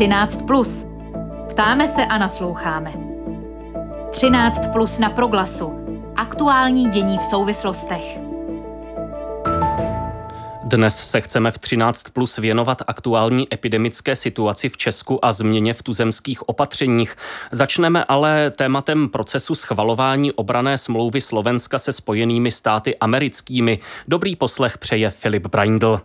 13. Plus. Ptáme se a nasloucháme. 13 plus na proglasu. Aktuální dění v souvislostech. Dnes se chceme v 13 plus věnovat aktuální epidemické situaci v Česku a změně v tuzemských opatřeních. Začneme ale tématem procesu schvalování obrané smlouvy Slovenska se spojenými státy americkými. Dobrý poslech přeje Filip Braindl.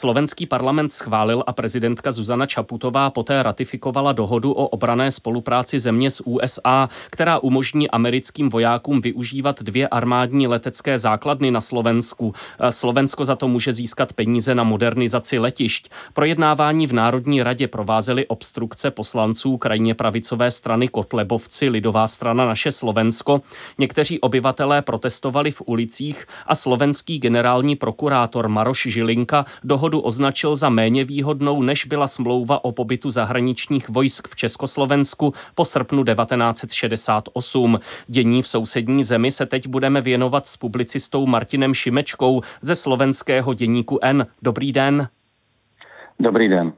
Slovenský parlament schválil a prezidentka Zuzana Čaputová poté ratifikovala dohodu o obrané spolupráci země s USA, která umožní americkým vojákům využívat dvě armádní letecké základny na Slovensku. Slovensko za to může získat peníze na modernizaci letišť. Projednávání v Národní radě provázely obstrukce poslanců krajně pravicové strany Kotlebovci, Lidová strana Naše Slovensko. Někteří obyvatelé protestovali v ulicích a slovenský generální prokurátor Maroš Žilinka dohodu dohodu označil za méně výhodnou, než byla smlouva o pobytu zahraničních vojsk v Československu po srpnu 1968. Dění v sousední zemi se teď budeme věnovat s publicistou Martinem Šimečkou ze slovenského děníku N. Dobrý den. Dobrý den.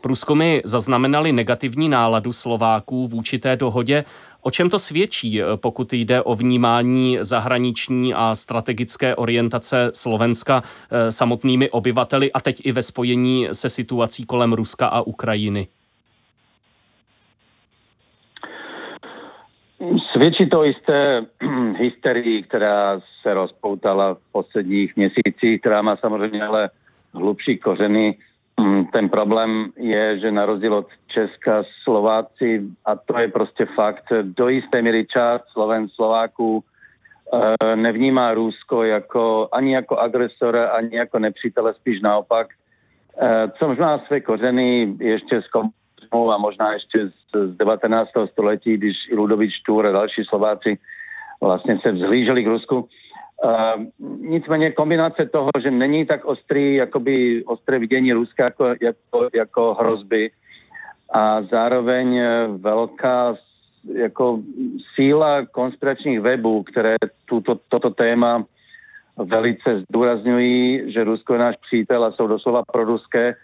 Průzkumy zaznamenaly negativní náladu Slováků vůči té dohodě. O čem to svědčí, eh, pokud jde o vnímání zahraniční a strategické orientace Slovenska eh, samotnými obyvateli a teď i ve spojení se situací kolem Ruska a Ukrajiny? Svědčí to jisté hysterii, která se rozpoutala v posledních měsících, která má samozřejmě ale hlubší kořeny ten problém je, že na rozdíl od Česka Slováci, a to je prostě fakt, do jisté míry část Sloven Slováků eh, nevnímá Rusko jako, ani jako agresora, ani jako nepřítele, spíš naopak. Eh, co možná své kořeny ještě z komunismu a možná ještě z 19. století, když i Ludovič Tůr a další Slováci vlastně se vzhlíželi k Rusku. Nicméně kombinace toho, že není tak ostrý, jakoby ostré vidění Ruska jako, jako, jako hrozby a zároveň eh, velká jako síla konspiračních webů, které tuto, toto téma velice zdůrazňují, že Rusko je náš přítel a jsou doslova proruské.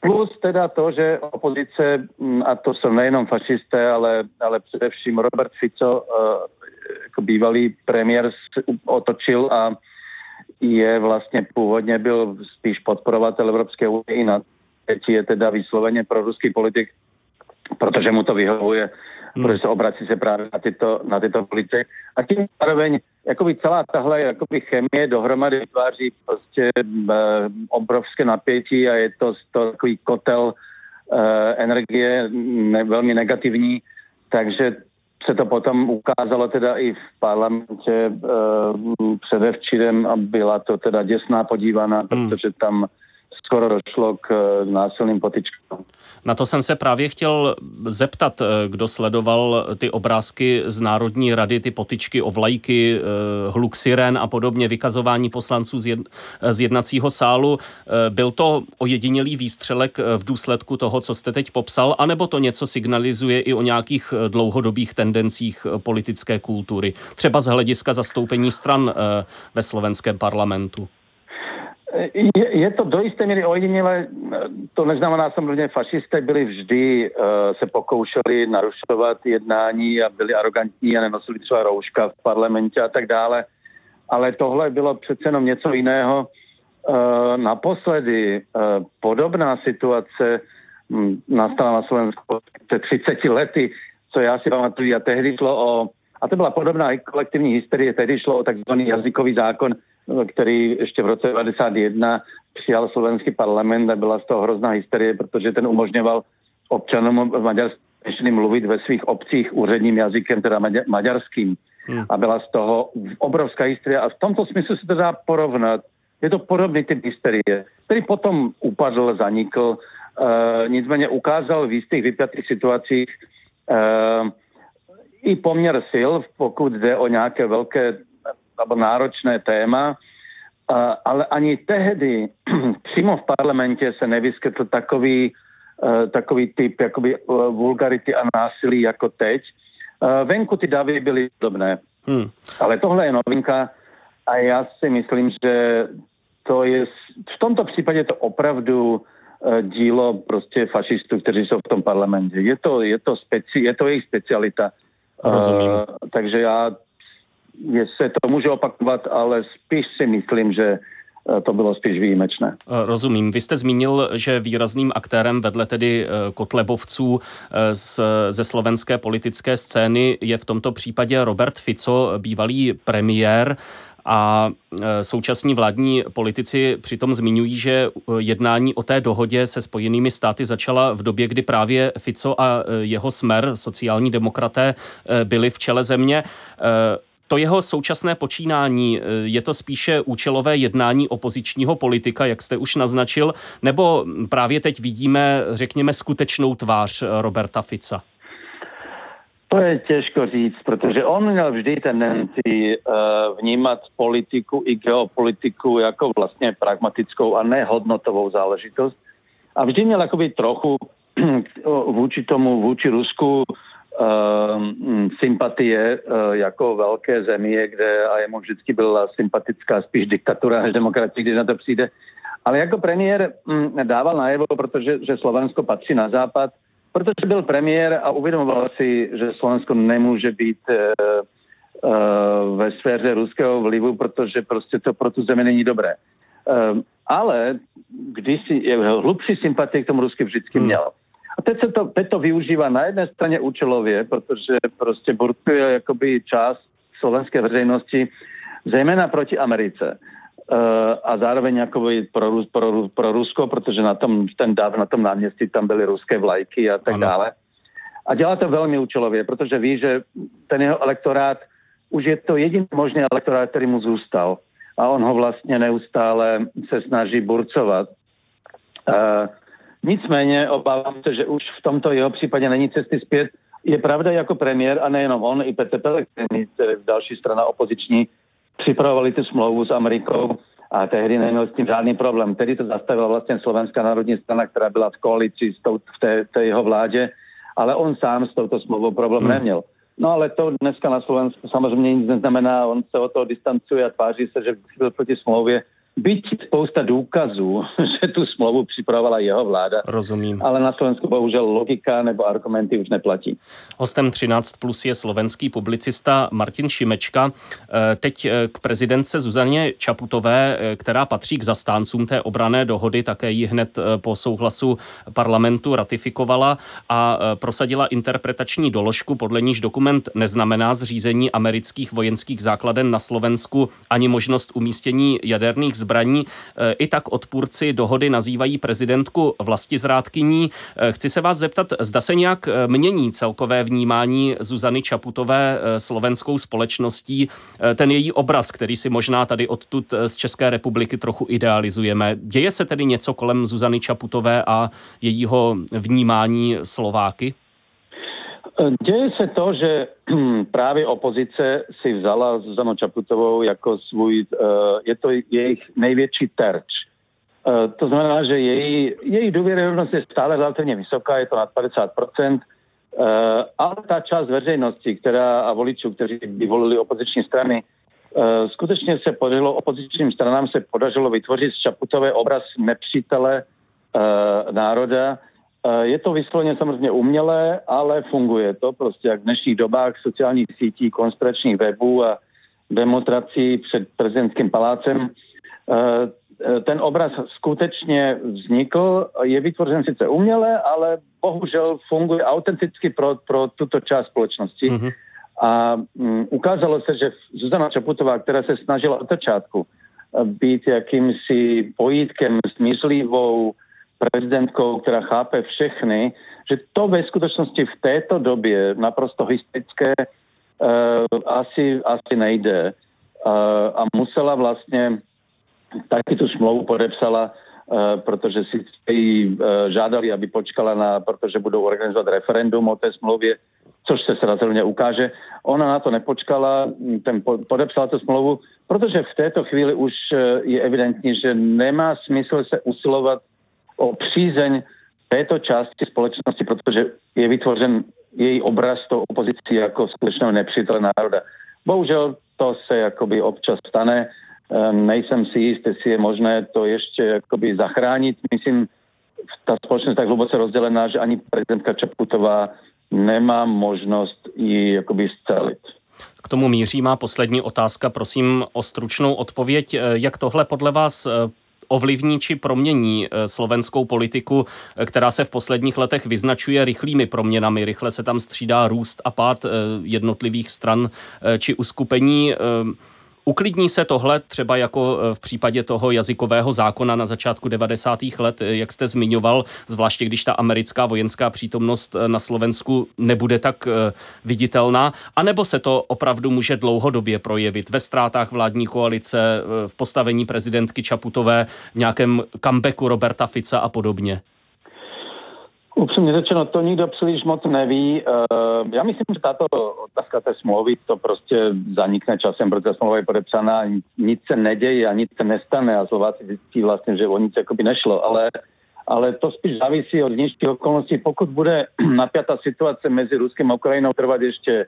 Plus teda to, že opozice, hm, a to jsou nejenom fašisté, ale, ale především Robert Fico, uh, jako bývalý premiér otočil a je vlastně původně byl spíš podporovatel Evropské unie na teď je teda vysloveně pro ruský politik, protože mu to vyhovuje, hmm. protože se obrací se právě na tyto, na tyto politiky. A tím zároveň jakoby celá tahle jakoby chemie dohromady vytváří prostě e, obrovské napětí a je to, to takový kotel e, energie ne, velmi negativní, takže se to potom ukázalo teda i v parlamentě uh, předevčírem a byla to teda děsná podívaná, hmm. protože tam skoro došlo k eh, násilným potičkám. Na to jsem se právě chtěl zeptat, eh, kdo sledoval ty obrázky z Národní rady, ty potičky o vlajky, eh, hluk siren a podobně, vykazování poslanců z, jed, z jednacího sálu. Byl to ojedinělý výstřelek v důsledku toho, co jste teď popsal, anebo to něco signalizuje i o nějakých dlouhodobých tendencích politické kultury, třeba z hlediska zastoupení stran ve slovenském parlamentu? Je, je to do jisté míry ojedinělé. To neznamená samozřejmě, fašisté byli vždy, uh, se pokoušeli narušovat jednání a byli arrogantní a nenosili třeba rouška v parlamentě a tak dále. Ale tohle bylo přece jenom něco jiného. Uh, naposledy uh, podobná situace um, nastala na Slovensku před 30 lety, co já si pamatuju. A tehdy šlo o, a to byla podobná kolektivní hysterie, tehdy šlo o takzvaný jazykový zákon, který ještě v roce 1991 přijal slovenský parlament a byla z toho hrozná hysterie, protože ten umožňoval občanům v Maďarské mluvit ve svých obcích úředním jazykem, teda maďarským. Hmm. A byla z toho obrovská hysterie. A v tomto smyslu se to dá porovnat. Je to podobný typ hysterie, který potom upadl, zanikl, uh, nicméně ukázal v jistých vypjatých situacích uh, i poměr sil, pokud jde o nějaké velké alebo náročné téma, ale ani tehdy přímo v parlamentě se nevyskytl takový, e, takový typ jakoby e, vulgarity a násilí jako teď. E, venku ty davy byly podobné. Hmm. Ale tohle je novinka a já si myslím, že to je, v tomto případě to opravdu dílo prostě fašistů, kteří jsou v tom parlamentě. Je to, je to, speci, je to jejich specialita. Rozumím. Uh, takže já je, se to může opakovat, ale spíš si myslím, že Eh, to bylo spíš výjimečné. Eh, rozumím. Vy jste zmínil, že výrazným aktérem vedle tedy eh, Kotlebovců z, ze slovenské politické scény je v tomto případě Robert Fico, bývalý premiér. A současní vládní politici přitom zmiňují, že jednání o té dohodě se spojenými státy začala v době, kdy právě Fico a jeho smer, sociální demokraté, byli v čele země to jeho současné počínání, eh, je to spíše účelové jednání opozičního politika, jak jste už naznačil, nebo právě teď vidíme, řekněme, skutečnou tvář eh, Roberta Fica? To je těžko říct, protože on měl vždy tendenci uh, vnímat politiku i geopolitiku jako vlastně pragmatickou a nehodnotovou záležitost. A vždy měl jakoby trochu vůči tomu, vůči Rusku sympatie uh, jako velké země, kde a jemu vždycky byla sympatická spíš diktatura než demokracie, když na to přijde. Ale jako premiér um, dával najevo, protože že Slovensko patří na západ, protože byl premiér a uvědomoval si, že Slovensko nemůže být uh, uh, ve sféře ruského vlivu, protože prostě to pro tu zemi není dobré. Uh, ale když si, hlubší sympatie k tomu Rusky vždycky hmm. měl. Hmm. A teď se to, teď to využívá na jedné straně účelově, protože prostě burkuje jakoby část slovenské veřejnosti, zejména proti Americe. Uh, a zároveň jako pro, pro, pro Rusko, protože na tom, ten dáv na tom náměstí tam byly ruské vlajky a tak ano. dále. A dělá to velmi účelově, protože ví, že ten jeho elektorát už je to jediný možný elektorát, který mu zůstal. A on ho vlastně neustále se snaží burcovat. Uh, Nicméně obávám se, že už v tomto jeho případě není cesty zpět. Je pravda jako premiér, a nejenom on, i Petr Pellegrini, další strana opoziční, připravovali tu smlouvu s Amerikou a tehdy neměl s tím žádný problém. Tedy to zastavila vlastně Slovenská národní strana, která byla v koalici s tou, v té, té jeho vládě, ale on sám s touto smlouvou problém hmm. neměl. No ale to dneska na Slovensku samozřejmě nic neznamená, on se o to distancuje a tváří se, že byl proti smlouvě, byť spousta důkazů, že tu smlouvu připravovala jeho vláda. Rozumím. Ale na Slovensku bohužel logika nebo argumenty už neplatí. Hostem 13 plus je slovenský publicista Martin Šimečka. Eh, teď eh, k prezidentce Zuzaně Čaputové, eh, která patří k zastáncům té obrané dohody, také ji hned po souhlasu parlamentu ratifikovala a prosadila interpretační doložku, podle níž dokument neznamená zřízení amerických vojenských základen na Slovensku ani možnost umístění jaderných zbraní. E, I tak odpůrci dohody nazývají prezidentku vlastizrádkyní. E, chci se vás zeptat, zda se nějak e, mění celkové vnímání Zuzany Čaputové slovenskou společností, ten její obraz, který si možná tady odtud z České republiky trochu idealizujeme. Děje se tedy něco kolem Zuzany Čaputové a jejího vnímání Slováky? Děje se to, že právě opozice si vzala Zuzanu Čaputovou jako svůj, eh, je to jejich největší terč. Eh, to znamená, že její, její důvěryhodnost je stále relativně vysoká, je to nad 50%, eh, ale ta část veřejnosti která, a voličů, kteří by volili opoziční strany, skutečně se podařilo, opozičním stranám se podařilo vytvořit z Čaputové obraz nepřítele národa, je to vysloveně samozřejmě umělé, ale funguje to prostě jak v dnešních dobách sociálních sítí, konspiračních webů a demonstrací před prezidentským palácem. Eh, ten obraz skutečně vznikl, je vytvořen sice uměle, ale bohužel funguje autenticky pro, pro tuto část společnosti. Mm-hmm. A um, ukázalo se, že Zuzana Čaputová, která se snažila od začátku eh, být jakýmsi pojítkem smýšlivou, prezidentkou, která chápe všechny, že to ve skutečnosti v této době naprosto historické uh, asi, asi nejde. Uh, a musela vlastně taky tu smlouvu podepsala, uh, protože si ji uh, žádali, aby počkala na, protože budou organizovat referendum o té smlouvě, což se srazilně ukáže. Ona na to nepočkala, ten podepsala tu smlouvu, protože v této chvíli už je evidentní, že nemá smysl se usilovat o přízeň této části společnosti, protože je vytvořen její obraz tou opozicí jako skutečného nepřítele národa. Bohužel to se jakoby občas stane nejsem si jist, jestli je možné to ještě jakoby zachránit. Myslím, ta společnost je tak hluboce rozdelená, že ani prezidentka Čaputová nemá možnost ji jakoby zcelit. K tomu míří má poslední otázka. Prosím o stručnou odpověď. Jak tohle podle vás ovlivní či promění eh, slovenskou politiku, eh, která se v posledních letech vyznačuje rychlými proměnami. Rychle se tam střídá růst a pád eh, jednotlivých stran či uskupení. Uklidní se tohle třeba jako e, v případě toho jazykového zákona na začátku 90. let, e, jak jste zmiňoval, zvláště když ta americká vojenská přítomnost e, na Slovensku nebude tak viditelná, anebo se to opravdu může dlouhodobě projevit ve ztrátách vládní koalice, v postavení prezidentky Čaputové, v nějakém comebacku Roberta Fica a podobně? Upřímně řečeno, to nikdo příliš moc neví. Eh, já myslím, že tato otázka té smlouvy to prostě zanikne časem, protože smlouva je podepsaná, nic se neděje a nic se nestane a Slováci zjistí vlastně, že o nic jakoby nešlo, ale, ale to spíš závisí od vnějších okolností. Pokud bude napjatá situace mezi Ruskem a Ukrajinou trvat ještě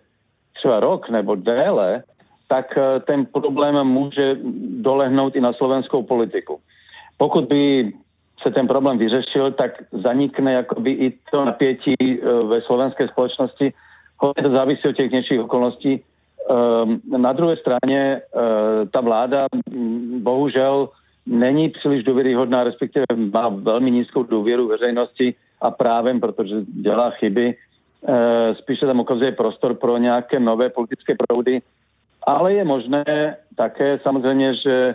třeba rok nebo déle, tak eh, ten problém může dolehnout i na slovenskou politiku. Pokud by se ten problém vyřešil, tak zanikne jakoby i to napětí e, ve slovenské společnosti. Hodně to závisí od těch něčích okolností. Ehm, na druhé straně e, ta vláda bohužel není příliš důvěryhodná, respektive má velmi nízkou důvěru veřejnosti a právem, protože dělá chyby. E, spíše tam ukazuje prostor pro nějaké nové politické proudy, ale je možné také samozřejmě, že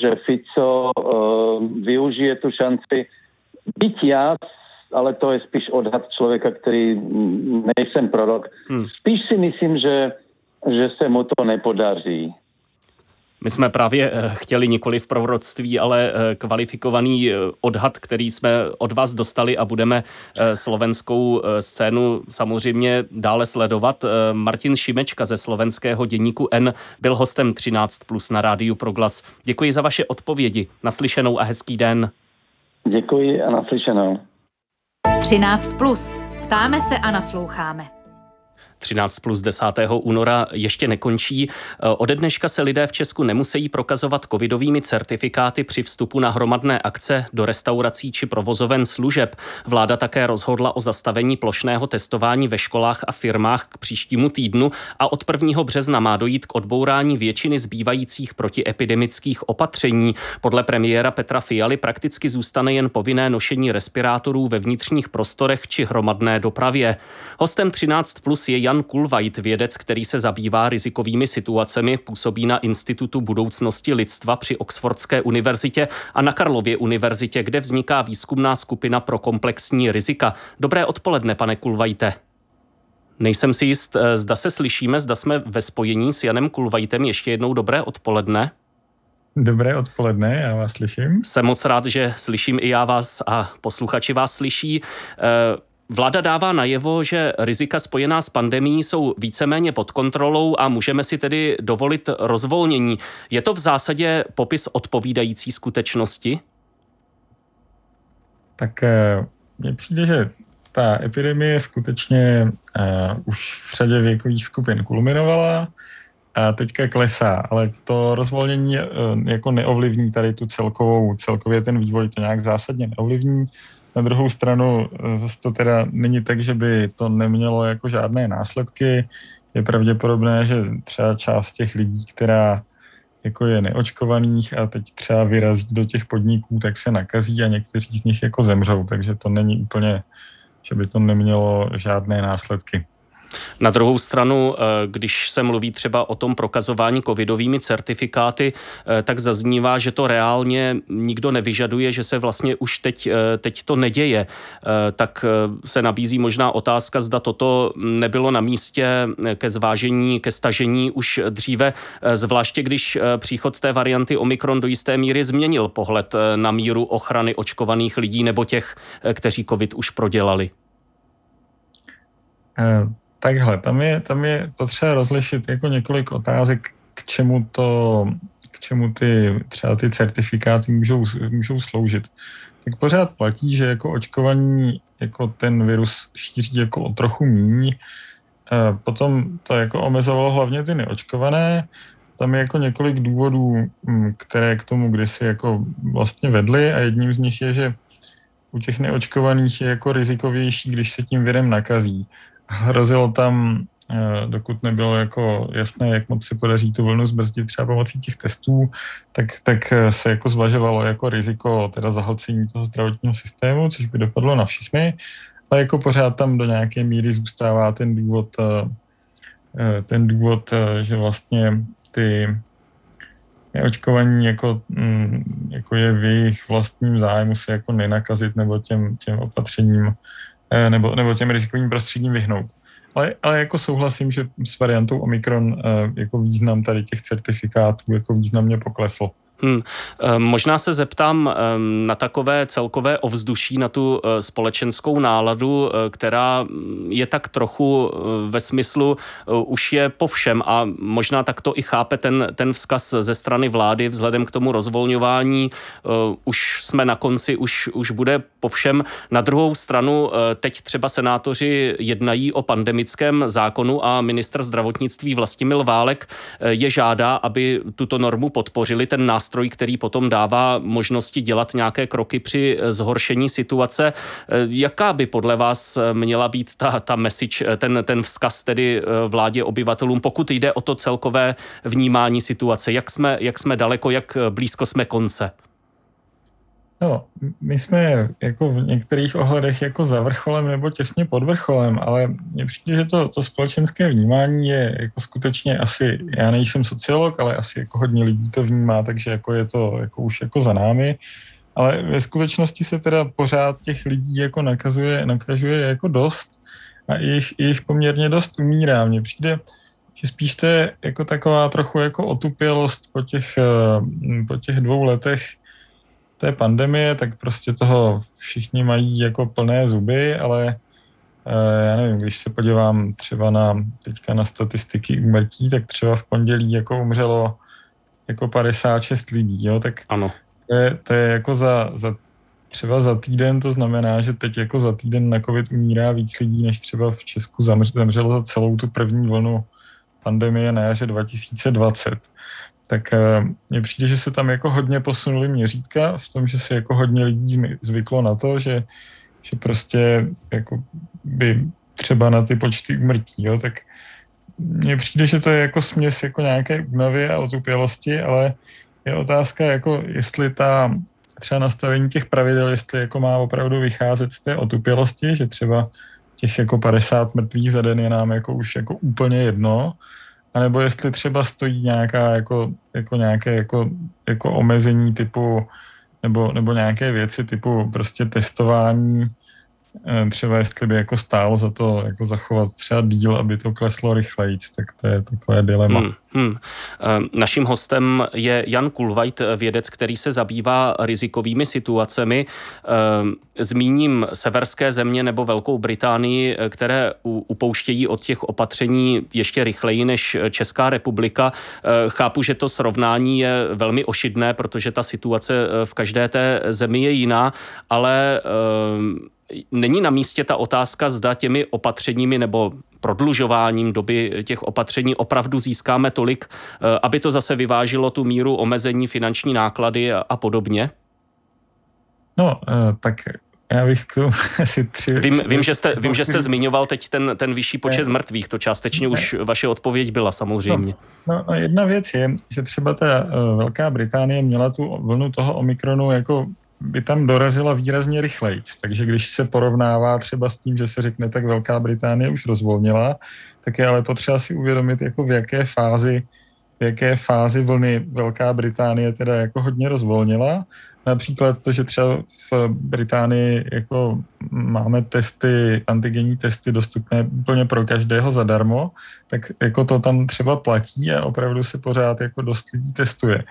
že Fico uh, využije tu šanci. Byť já, ale to je spíš odhad člověka, který nejsem prorok. Hmm. Spíš si myslím, že, že se mu to nepodaří. My jsme právě eh, chtěli nikoli v proroctví, ale eh, kvalifikovaný eh, odhad, který jsme od vás dostali a budeme slovenskou scénu samozřejmě dále sledovat. Martin Šimečka ze slovenského děníku N byl hostem 13 plus na rádiu Proglas. Děkuji za vaše odpovědi. Naslyšenou a hezký den. Děkuji a naslyšenou. 13 plus. Ptáme se a nasloucháme. 13 plus 10. února ještě nekončí. Ode dneška se lidé v Česku nemusí prokazovat covidovými certifikáty při vstupu na hromadné akce do restaurací či provozoven služeb. Vláda také rozhodla o zastavení plošného testování ve školách a firmách k příštímu týdnu a od 1. března má dojít k odbourání většiny zbývajících protiepidemických opatření. Podle premiéra Petra Fialy prakticky zůstane jen povinné nošení respirátorů ve vnitřních prostorech či hromadné dopravě. Hostem 13 plus je Jan Jan Kulvajt, vědec, který se zabývá rizikovými situacemi, působí na Institutu budoucnosti lidstva při Oxfordské univerzitě a na Karlově univerzitě, kde vzniká výzkumná skupina pro komplexní rizika. Dobré odpoledne, pane Kulvajte. Nejsem si jist, eh, zda se slyšíme, zda jsme ve spojení s Janem Kulvajtem. Ještě jednou dobré odpoledne. Dobré odpoledne, já vás slyším. Jsem moc rád, že slyším i já vás a posluchači vás slyší. Eh, Vláda dává najevo, že rizika spojená s pandemí jsou víceméně pod kontrolou a můžeme si tedy dovolit rozvolnění. Je to v zásadě popis odpovídající skutečnosti? Tak eh, mně přijde, že ta epidemie skutečně uh, už v řadě věkových skupin kulminovala a teďka klesá, ale to rozvolnění uh, jako neovlivní tady tu celkovou, celkově ten vývoj to nějak zásadně neovlivní. Na druhou stranu eh, zase to teda není tak, že by to nemělo jako žádné následky. Je pravděpodobné, že třeba část těch lidí, která jako je neočkovaných a teď třeba vyrazí do těch podniků, tak se nakazí a někteří z nich jako zemřou, takže to není úplně, že by to nemělo žádné následky. Na druhou stranu, eh, když se mluví třeba o tom prokazování covidovými certifikáty, eh, tak zaznívá, že to reálně nikdo nevyžaduje, že se vlastně už teď, eh, teď to neděje. Tak se nabízí možná otázka, zda toto nebylo na místě ke zvážení, ke stažení už dříve, zvláště když příchod té varianty Omikron do jisté míry změnil pohled na míru ochrany očkovaných lidí nebo těch, kteří covid už prodělali. Takhle, tam je, tam je potřeba rozlišit jako několik otázek, k čemu to, k čemu ty třeba ty certifikáty můžou, můžou sloužit. Tak pořád platí, že jako očkovaní jako ten virus šíří jako o trochu míň. Potom to jako omezovalo hlavně ty neočkované. tam je jako několik důvodů, mm, které k tomu kdysi jako vlastně vedly a jedním z nich je, že u těch neočkovaných je jako rizikovější, když se tím virem nakazí. Hrozilo tam, eh, dokud nebylo jako jasné, jak moc se podaří tu vlnu zbrzdit třeba pomocí těch testů, tak, tak eh, se jako zvažovalo jako riziko teda zahlcení toho zdravotního systému, což by dopadlo na všechny, ale jako pořád tam do nějaké míry zůstává ten důvod, eh, ten důvod, že vlastně ty neočkovaní jako, mm, jako je v jejich vlastním zájmu se jako nenakazit nebo těm, těm opatřením nebo, nebo těm rizikovým prostředím vyhnout. Ale, ale jako souhlasím, že s variantou Omikron eh, jako význam tady těch certifikátů jako významně poklesl. Hmm. Možná se zeptám ehm, na takové celkové ovzduší, na tu eh, společenskou náladu, eh, která je tak trochu ve smyslu už je po všem a možná takto i chápe ten, ten vzkaz ze strany vlády vzhledem k tomu rozvolňování. Už jsme na konci, už, už bude po všem. Na druhou stranu teď třeba senátoři jednají o pandemickém zákonu a ministr zdravotnictví Vlastimil Válek je žádá, aby tuto normu podpořili, ten nástroj nástroj, který potom dává možnosti dělat nějaké kroky při eh, zhoršení situace. Eh, jaká by podle vás eh, měla být ta, ta message, ten, ten vzkaz tedy vládě obyvatelům, pokud jde o to celkové vnímání situace? Jak jsme, jak jsme daleko, jak blízko jsme konce? No, my jsme jako v některých ohledech jako za vrcholem nebo těsně pod vrcholem, ale mně přijde, že to, to společenské vnímání je jako skutečně asi, já nejsem sociolog, ale asi jako hodně lidí to vnímá, takže jako je to jako už jako za námi, ale ve skutečnosti se teda pořád těch lidí jako nakazuje, nakazuje jako dost a jich, jich poměrně dost umírá. Mně přijde, že spíš to je jako taková trochu jako otupělost po těch, eh, po těch dvou letech, té pandemie, tak prostě toho všichni mají jako plné zuby, ale eh, já nevím, když se podívám třeba na teďka na statistiky úmrtí, tak třeba v pondělí jako umřelo jako 56 lidí, jo, tak ano. To, je, to je jako za, za třeba za týden, to znamená, že teď jako za týden na covid umírá víc lidí, než třeba v Česku zemřelo za celou tu první vlnu pandemie na jaře 2020 tak eh, mně přijde, že se tam jako hodně posunuli měřítka v tom, že se jako hodně lidí zvyklo na to, že, že prostě jako by třeba na ty počty umrtí, jo, tak mně přijde, že to je jako směs jako nějaké únavy a otupělosti, ale je otázka, jako jestli ta třeba nastavení těch pravidel, jestli jako má opravdu vycházet z té otupělosti, že třeba těch jako 50 mrtvých za den je nám jako už jako úplně jedno, anebo jestli třeba stojí nějaká jako, jako nějaké jako, jako omezení typu nebo, nebo nějaké věci typu prostě testování třeba jestli by jako stálo za to jako zachovat třeba díl, aby to kleslo rychleji, tak to je takové dilema. Hmm, hmm. Naším hostem je Jan Kulvajt, vědec, který se zabývá rizikovými situacemi. Eh, zmíním severské země nebo Velkou Británii, které upouštějí od těch opatření ještě rychleji než Česká republika. Chápu, že to srovnání je velmi ošidné, protože ta situace v každé té zemi je jiná, ale není na místě ta otázka, zda těmi opatřeními nebo prodlužováním doby těch opatření opravdu získáme tolik, eh, aby to zase vyvážilo tu míru omezení finanční náklady a, podobně? No, eh, tak já bych k tomu asi tři... Vím, vím, že jste, vím, že jste zmiňoval teď ten, ten vyšší počet ne, mrtvých, to částečně ne. už vaše odpověď byla samozřejmě. No, no, jedna věc je, že třeba ta Velká Británie měla tu vlnu toho Omikronu jako by tam dorazila výrazně rychleji. Takže když se porovnává třeba s tím, že se řekne, tak Velká Británie už rozvolnila, tak je ale potřeba si uvědomit, jako v jaké fázi v jaké fázi vlny Velká Británie teda jako hodně rozvolnila. Například to, že třeba v Británii jako máme testy, antigenní testy dostupné úplně pro každého zadarmo, tak jako to tam třeba platí a opravdu se pořád jako dost lidí testuje.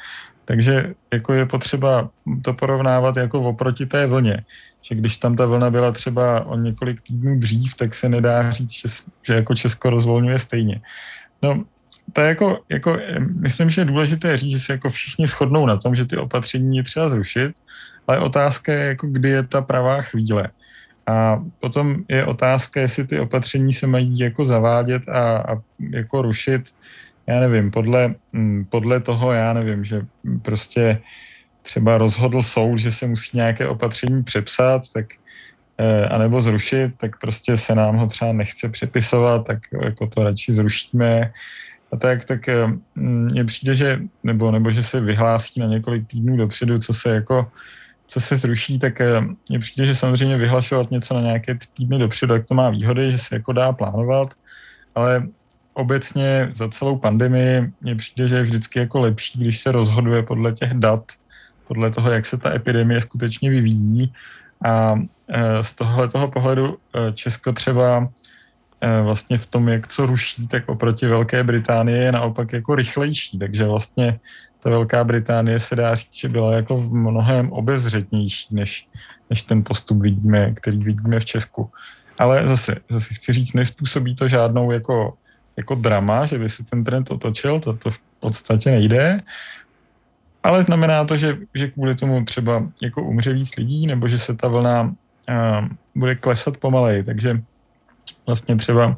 Takže jako je potřeba to porovnávat jako oproti té vlně. Že když tam ta vlna byla třeba o několik týdnů dřív, tak se nedá říct, že, že jako Česko rozvolňuje stejně. No, to je jako, jako, myslím, že je důležité říct, že se jako všichni shodnou na tom, že ty opatření je třeba zrušit, ale otázka je, jako kdy je ta pravá chvíle. A potom je otázka, jestli ty opatření se mají jako zavádět a, a jako rušit já nevím, podle, mm, podle toho, já nevím, že prostě třeba rozhodl soud, že se musí nějaké opatření přepsat, tak eh, anebo zrušit, tak prostě se nám ho třeba nechce přepisovat, tak jako to radši zrušíme. A tak, tak eh, mně přijde, že, nebo, nebo že se vyhlásí na několik týdnů dopředu, co se jako co se zruší, tak eh, mně přijde, že samozřejmě vyhlašovat něco na nějaké týdny dopředu, tak to má výhody, že se jako dá plánovat, ale obecně za celou pandemii mně přijde, že je vždycky jako lepší, když se rozhoduje podle těch dat, podle toho, jak se ta epidemie skutečně vyvíjí. A eh, z tohle toho pohledu eh, Česko třeba vlastně v tom, jak co ruší, tak oproti Velké Británii je naopak jako rychlejší, takže vlastně ta Velká Británie se dá říct, že byla jako v mnohem obezřetnější, než, než ten postup vidíme, který vidíme v Česku. Ale zase, zase chci říct, nespůsobí to žádnou jako, jako drama, že by se ten trend otočil, to, to v podstatě nejde. Ale znamená to, že, že kvůli tomu třeba jako umře víc lidí, nebo že se ta vlna uh, bude klesat pomalej. Takže vlastně třeba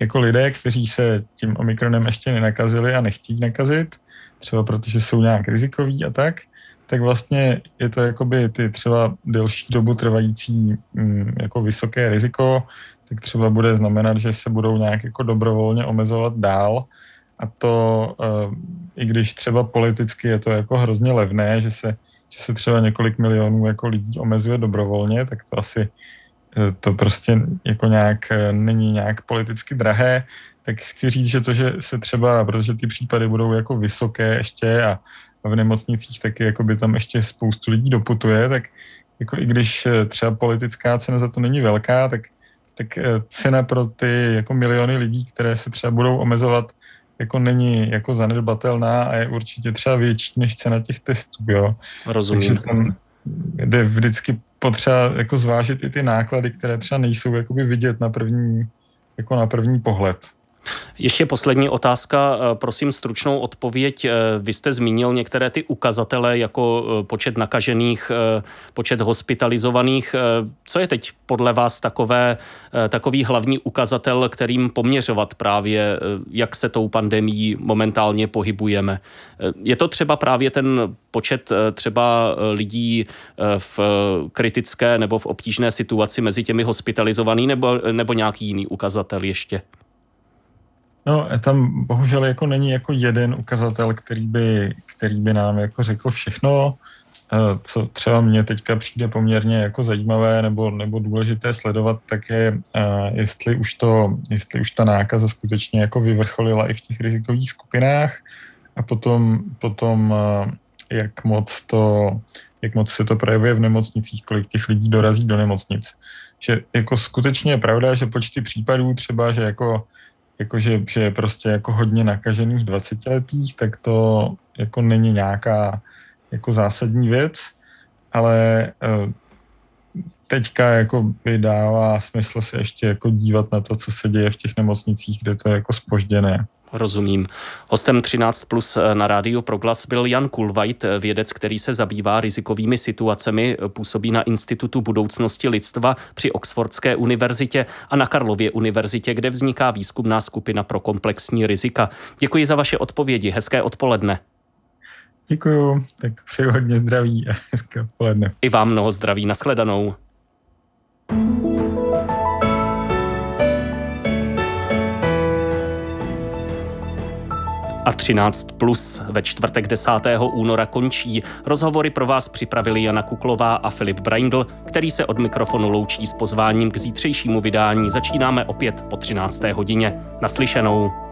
jako lidé, kteří se tím omikronem ještě nenakazili a nechtějí nakazit, třeba protože jsou nějak rizikoví a tak, tak vlastně je to jakoby ty třeba delší dobu trvající mm, jako vysoké riziko, tak třeba bude znamenat, že se budou nějak jako dobrovolně omezovat dál. A to, uh, i když třeba politicky je to jako hrozně levné, že se, že se třeba několik milionů jako lidí omezuje dobrovolně, tak to asi uh, to prostě jako nějak uh, není nějak politicky drahé, tak chci říct, že to, že se třeba, protože ty případy budou jako vysoké ještě a v nemocnicích taky jako by tam ještě spoustu lidí doputuje, tak jako i když eh, třeba politická cena za to není velká, tak, tak eh, cena pro ty jako miliony lidí, které se třeba budou omezovat, jako není jako zanedbatelná a je určitě třeba větší než cena těch testů, jo. Rozumím. Takže tam jde vždycky potřeba jako zvážit i ty náklady, které třeba nejsou jakoby vidět na první, jako na první pohled. Ještě poslední otázka, eh, prosím stručnou odpověď. Eh, vy jste zmínil některé ty ukazatele jako eh, počet nakažených, počet hospitalizovaných. Co je teď podle vás takové, takový hlavní ukazatel, kterým poměřovat právě, jak se tou pandemí momentálně pohybujeme? Je to třeba právě ten počet třeba lidí v kritické nebo v obtížné situaci mezi těmi hospitalizovanými nebo, nebo nějaký jiný ukazatel ještě? No, tam bohužel jako není jako jeden ukazatel, který by, který by nám jako řekl všechno, eh, co třeba mně teďka přijde poměrně jako zajímavé nebo, nebo důležité sledovat, tak je, eh, jestli už, to, jestli už ta nákaza skutečně jako vyvrcholila i v těch rizikových skupinách a potom, potom eh, jak moc to, jak moc se to projevuje v nemocnicích, kolik těch lidí dorazí do nemocnic. Že jako skutečně je pravda, že počty případů třeba, že jako jakože, že je prostě jako hodně nakažených 20 letých, tak to jako není nějaká jako zásadní věc, ale eh, teďka jako by dává smysl se ještě jako dívat na to, co se děje v těch nemocnicích, kde to je jako spožděné. Rozumím. Hostem 13 plus na rádiu Proglas byl Jan Kulvajt, vědec, který se zabývá rizikovými situacemi, působí na Institutu budoucnosti lidstva při Oxfordské univerzitě a na Karlově univerzitě, kde vzniká výzkumná skupina pro komplexní rizika. Děkuji za vaše odpovědi. Hezké odpoledne. Děkuji, tak přeji hodně zdraví a hezké odpoledne. I vám mnoho zdraví. Naschledanou. A 13 plus ve čtvrtek 10. února končí. Rozhovory pro vás připravili Jana Kuklová a Filip Braindl, který se od mikrofonu loučí s pozváním k zítřejšímu vydání. Začínáme opět po 13. hodině. Naslyšenou.